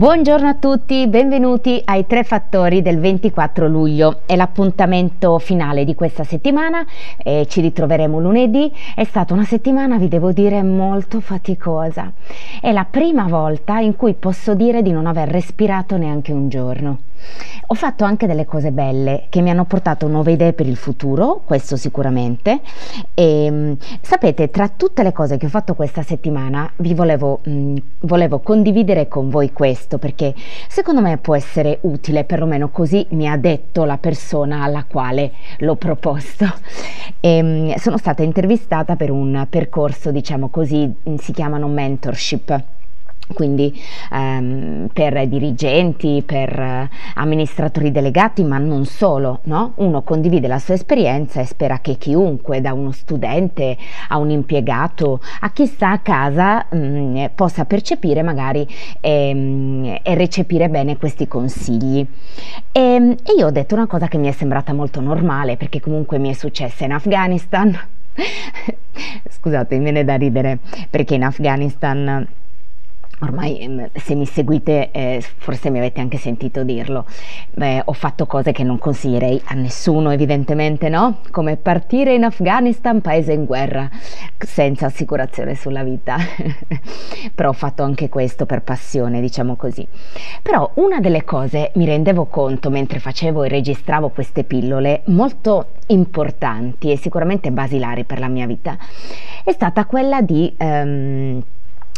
Buongiorno a tutti, benvenuti ai Tre Fattori del 24 luglio. È l'appuntamento finale di questa settimana e ci ritroveremo lunedì. È stata una settimana, vi devo dire, molto faticosa. È la prima volta in cui posso dire di non aver respirato neanche un giorno. Ho fatto anche delle cose belle che mi hanno portato nuove idee per il futuro, questo sicuramente. E mm, sapete, tra tutte le cose che ho fatto questa settimana, vi volevo, mh, mm, volevo condividere con voi questo perché secondo me può essere utile, perlomeno così mi ha detto la persona alla quale l'ho proposto. E, mh, mm, sono stata intervistata per un percorso, diciamo così, si chiamano mentorship quindi ehm, per dirigenti, per eh, amministratori delegati, ma non solo, no? Uno condivide la sua esperienza e spera che chiunque, da uno studente a un impiegato, a chi sta a casa, mh, mm, possa percepire magari ehm, e recepire bene questi consigli. E, e io ho detto una cosa che mi è sembrata molto normale, perché comunque mi è successa in Afghanistan. Scusate, mi viene da ridere perché in Afghanistan Ormai ehm, se mi seguite eh, forse mi avete anche sentito dirlo, Beh, ho fatto cose che non consiglierei a nessuno evidentemente, no? Come partire in Afghanistan, paese in guerra, senza assicurazione sulla vita. Però ho fatto anche questo per passione, diciamo così. Però una delle cose mi rendevo conto mentre facevo e registravo queste pillole molto importanti e sicuramente basilari per la mia vita, è stata quella di... Um,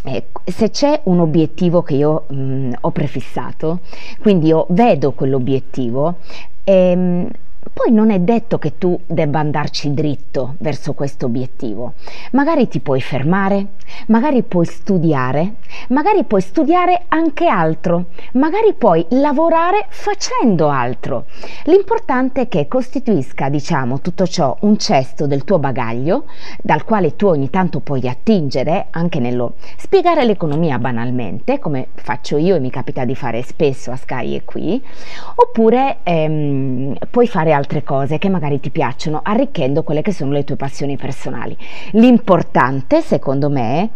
eh, se c'è un obiettivo che io mh, mm, ho prefissato, quindi io vedo quell'obiettivo, ehm, poi non è detto che tu debba andarci dritto verso questo obiettivo. Magari ti puoi fermare, magari puoi studiare, magari puoi studiare anche altro, magari puoi lavorare facendo altro. L'importante è che costituisca, diciamo, tutto ciò un cesto del tuo bagaglio dal quale tu ogni tanto puoi attingere anche nello spiegare l'economia banalmente, come faccio io e mi capita di fare spesso a Sky e qui, oppure ehm, puoi fare altre cose che magari ti piacciono, arricchendo quelle che sono le tue passioni personali. L'importante, secondo me,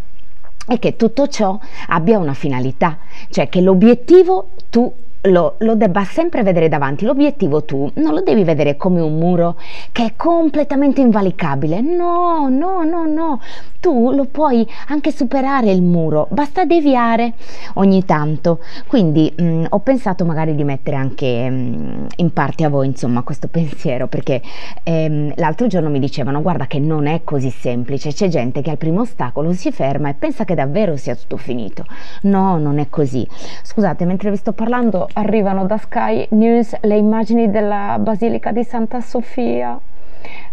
è che tutto ciò abbia una finalità, cioè che l'obiettivo tu lo, lo, debba sempre vedere davanti. L'obiettivo tu non lo devi vedere come un muro che è completamente invalicabile. No, no, no, no. Tu lo puoi anche superare il muro, basta deviare ogni tanto. Quindi mh, mm, ho pensato magari di mettere anche mh, mm, in parte a voi, insomma, questo pensiero, perché ehm, l'altro giorno mi dicevano guarda che non è così semplice, c'è gente che al primo ostacolo si ferma e pensa che davvero sia tutto finito. No, non è così. Scusate, mentre vi sto parlando arrivano da Sky News le immagini della Basilica di Santa Sofia.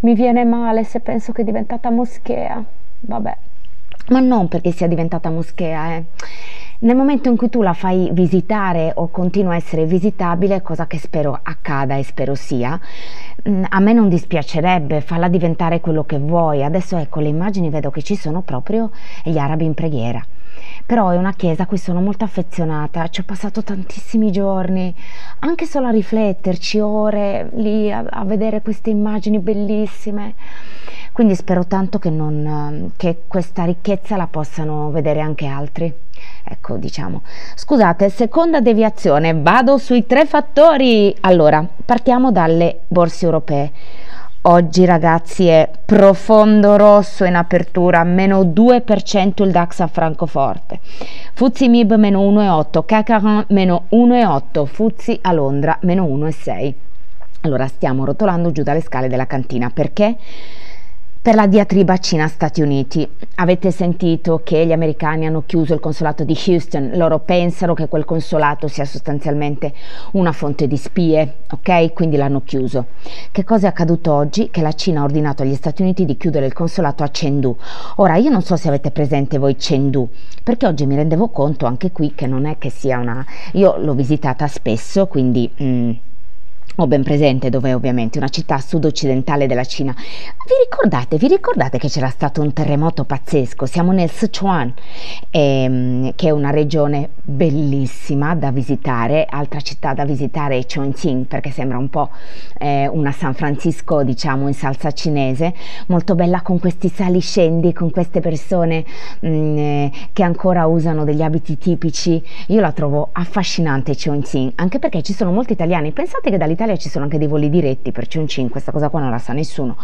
Mi viene male se penso che è diventata moschea. Vabbè, ma non perché sia diventata moschea, eh. Nel momento in cui tu la fai visitare o continua a essere visitabile, cosa che spero accada e spero sia, mm, a me non dispiacerebbe farla diventare quello che vuoi. Adesso ecco le immagini vedo che ci sono proprio gli arabi in preghiera però è una chiesa a cui sono molto affezionata, ci ho passato tantissimi giorni, anche solo a rifletterci, ore lì a, a vedere queste immagini bellissime. Quindi spero tanto che, non, che questa ricchezza la possano vedere anche altri. Ecco, diciamo. Scusate, seconda deviazione, vado sui tre fattori. Allora, partiamo dalle borse europee. Oggi ragazzi è profondo rosso in apertura, meno 2% il DAX a Francoforte, Fuzzi Mib meno 1,8, CAC meno 1,8, Fuzzi a Londra meno 1,6. Allora stiamo rotolando giù dalle scale della cantina perché? Per la diatriba Cina-Stati Uniti. Avete sentito che gli americani hanno chiuso il consolato di Houston, loro pensano che quel consolato sia sostanzialmente una fonte di spie, ok? Quindi l'hanno chiuso. Che cosa è accaduto oggi? Che la Cina ha ordinato agli Stati Uniti di chiudere il consolato a Chengdu. Ora, io non so se avete presente voi Chengdu, perché oggi mi rendevo conto anche qui che non è che sia una... Io l'ho visitata spesso, quindi... Mm, ho ben presente dove è ovviamente una città sud-occidentale della Cina. Vi ricordate, vi ricordate che c'era stato un terremoto pazzesco? Siamo nel Sichuan, ehm, che è una regione bellissima da visitare, altra città da visitare è Chongqing perché sembra un po' eh, una San Francisco diciamo in salsa cinese, molto bella con questi saliscendi, con queste persone mh, mm, eh, che ancora usano degli abiti tipici. Io la trovo affascinante Chongqing, anche perché ci sono molti italiani. Pensate che dall'Italia Italia ci sono anche dei voli diretti per Cioncin, questa cosa qua non la sa nessuno.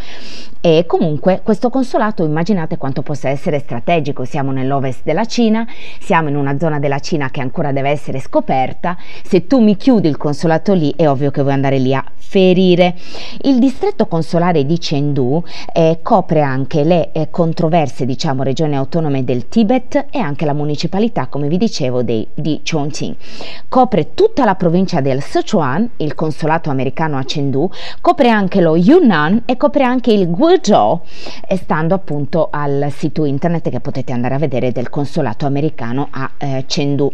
E comunque questo consolato immaginate quanto possa essere strategico, siamo nell'ovest della Cina, siamo in una zona della Cina che ancora deve essere scoperta, se tu mi chiudi il consolato lì è ovvio che vuoi andare lì a ferire. Il distretto consolare di Chengdu eh, copre anche le eh, controverse diciamo regioni autonome del Tibet e anche la municipalità come vi dicevo dei, di Chongqing. Copre tutta la provincia del Sichuan, il consolato americano a Chengdu, copre anche lo Yunnan e copre anche il Guizhou, stando appunto al sito internet che potete andare a vedere del consolato americano a eh, Chengdu.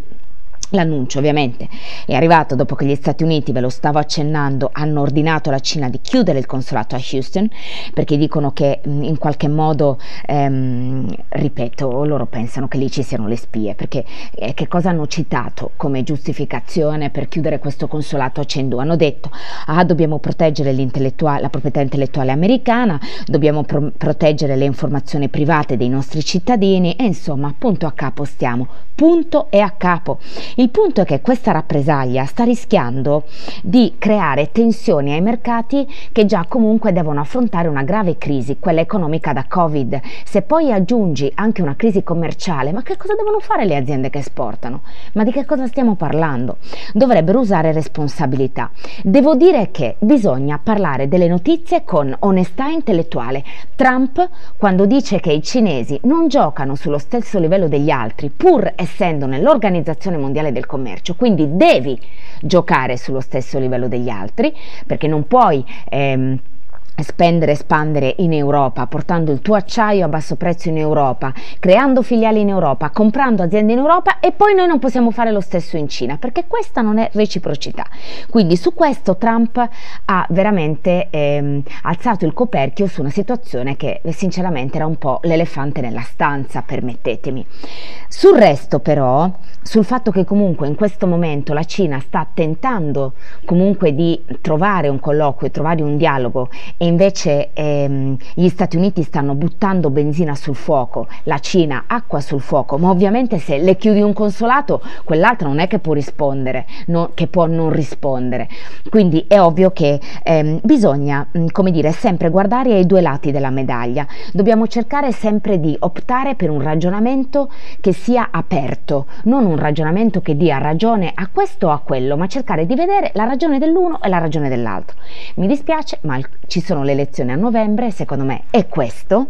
L'annuncio ovviamente è arrivato dopo che gli Stati Uniti, ve lo stavo accennando, hanno ordinato alla Cina di chiudere il consolato a Houston perché dicono che in qualche modo, ehm, ripeto, loro pensano che lì ci siano le spie perché eh, che cosa hanno citato come giustificazione per chiudere questo consolato a Chengdu? Hanno detto ah dobbiamo proteggere la proprietà intellettuale americana, dobbiamo pro- proteggere le informazioni private dei nostri cittadini e insomma punto a capo stiamo, punto e a capo. Il punto è che questa rappresaglia sta rischiando di creare tensioni ai mercati che già comunque devono affrontare una grave crisi, quella economica da Covid. Se poi aggiungi anche una crisi commerciale, ma che cosa devono fare le aziende che esportano? Ma di che cosa stiamo parlando? Dovrebbero usare responsabilità. Devo dire che bisogna parlare delle notizie con onestà intellettuale. Trump, quando dice che i cinesi non giocano sullo stesso livello degli altri, pur essendo nell'Organizzazione Mondiale mondiale del commercio, quindi devi giocare sullo stesso livello degli altri perché non puoi... Ehm, spendere e espandere in Europa, portando il tuo acciaio a basso prezzo in Europa, creando filiali in Europa, comprando aziende in Europa e poi noi non possiamo fare lo stesso in Cina, perché questa non è reciprocità. Quindi su questo Trump ha veramente ehm, alzato il coperchio su una situazione che sinceramente era un po' l'elefante nella stanza, permettetemi. Sul resto però, sul fatto che comunque in questo momento la Cina sta tentando comunque di trovare un colloquio, trovare un dialogo e invece ehm, gli Stati Uniti stanno buttando benzina sul fuoco, la Cina acqua sul fuoco, ma ovviamente se le chiudi un consolato, quell'altra non è che può rispondere, no, che può non rispondere. Quindi è ovvio che ehm, bisogna, come dire, sempre guardare ai due lati della medaglia. Dobbiamo cercare sempre di optare per un ragionamento che sia aperto, non un ragionamento che dia ragione a questo o a quello, ma cercare di vedere la ragione dell'uno e la ragione dell'altro. Mi dispiace, ma ci sono le elezioni a novembre, secondo me è questo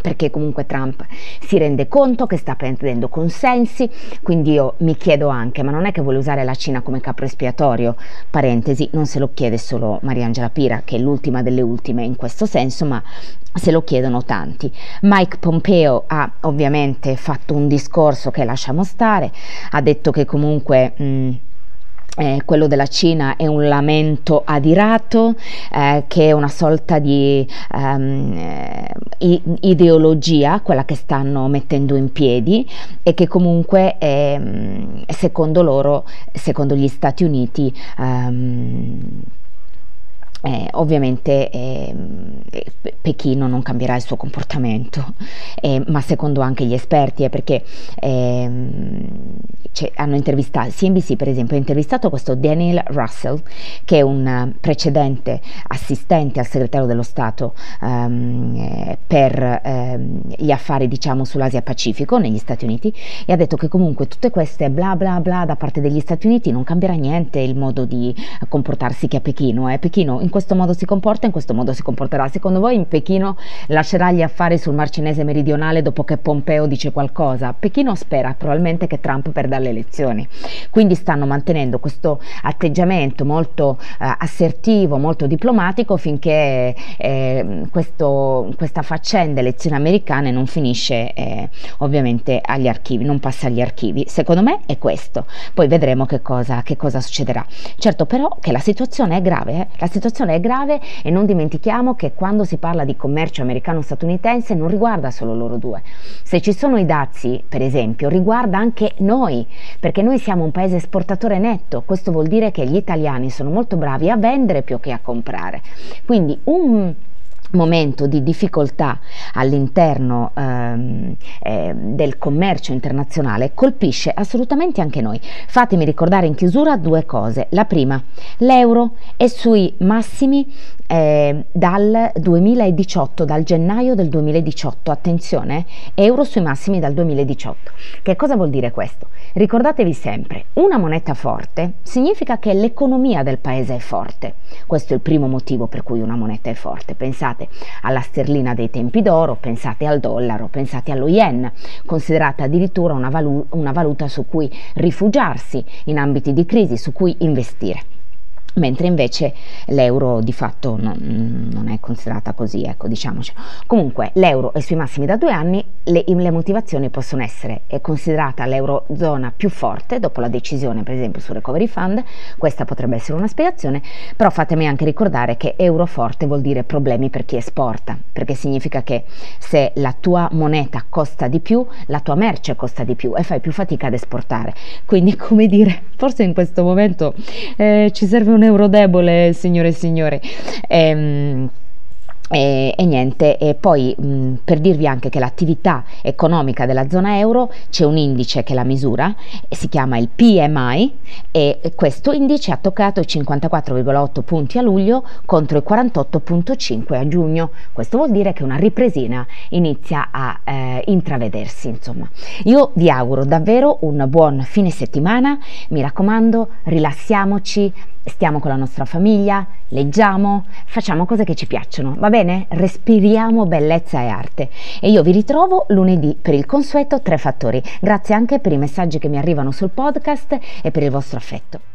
perché comunque Trump si rende conto che sta prendendo consensi, quindi io mi chiedo anche, ma non è che vuole usare la Cina come capro espiatorio? Parentesi, non se lo chiede solo Mariangela Pira, che è l'ultima delle ultime in questo senso, ma se lo chiedono tanti. Mike Pompeo ha ovviamente fatto un discorso che lasciamo stare, ha detto che comunque... Mh, eh, quello della Cina è un lamento adirato, eh, che è una sorta di um, ideologia, quella che stanno mettendo in piedi e che comunque eh, secondo loro, secondo gli Stati Uniti, um, eh, ovviamente eh, Pechino non cambierà il suo comportamento, eh, ma secondo anche gli esperti, perché ehm, hanno intervistato, CNBC per esempio ha intervistato questo Daniel Russell, che è un precedente assistente al segretario dello Stato ehm, per ehm, gli affari diciamo sull'Asia Pacifico negli Stati Uniti, e ha detto che comunque tutte queste bla bla bla da parte degli Stati Uniti non cambierà niente il modo di comportarsi che a Pechino. Eh. Pechino in questo modo si comporta, in questo modo si comporterà. Secondo voi Pechino lascerà gli affari sul Mar Cinese meridionale dopo che Pompeo dice qualcosa. Pechino spera probabilmente che Trump perda le elezioni. Quindi stanno mantenendo questo atteggiamento molto eh, assertivo, molto diplomatico finché eh, questo, questa faccenda elezioni americane non finisce eh, ovviamente agli archivi, non passa agli archivi. Secondo me è questo. Poi vedremo che cosa, che cosa succederà. Certo però che la situazione è grave, eh? la situazione è grave e non dimentichiamo che quando si parla di commercio americano-statunitense non riguarda solo loro due. Se ci sono i dazi, per esempio, riguarda anche noi, perché noi siamo un paese esportatore netto, questo vuol dire che gli italiani sono molto bravi a vendere più che a comprare. Quindi un momento di difficoltà all'interno ehm, eh, del commercio internazionale colpisce assolutamente anche noi. Fatemi ricordare in chiusura due cose. La prima, l'euro è sui massimi eh, dal 2018, dal gennaio del 2018. Attenzione, euro sui massimi dal 2018. Che cosa vuol dire questo? Ricordatevi sempre, una moneta forte significa che l'economia del paese è forte. Questo è il primo motivo per cui una moneta è forte. Pensate alla sterlina dei tempi d'oro, pensate al dollaro, pensate allo yen, considerata addirittura una, valu- una valuta su cui rifugiarsi in ambiti di crisi, su cui investire mentre invece l'euro di fatto non, non, è considerata così, ecco, diciamoci. Comunque l'euro è sui massimi da due anni, le, le motivazioni possono essere, è considerata l'eurozona più forte dopo la decisione per esempio sul recovery fund, questa potrebbe essere una spiegazione, però fatemi anche ricordare che euro forte vuol dire problemi per chi esporta, perché significa che se la tua moneta costa di più, la tua merce costa di più e fai più fatica ad esportare. Quindi come dire, forse in questo momento eh, ci serve un un euro debole, signore e signori. Ehm, e, e, niente, e poi mh, per dirvi anche che l'attività economica della zona euro c'è un indice che la misura, si chiama il PMI e questo indice ha toccato i 54,8 punti a luglio contro i 48,5 a giugno. Questo vuol dire che una ripresina inizia a eh, intravedersi, insomma. Io vi auguro davvero un buon fine settimana, mi raccomando, rilassiamoci, stiamo con la nostra famiglia, leggiamo, facciamo cose che ci piacciono, va bene? Respiriamo bellezza e arte. E io vi ritrovo lunedì per il consueto Tre Fattori. Grazie anche per i messaggi che mi arrivano sul podcast e per il vostro affetto.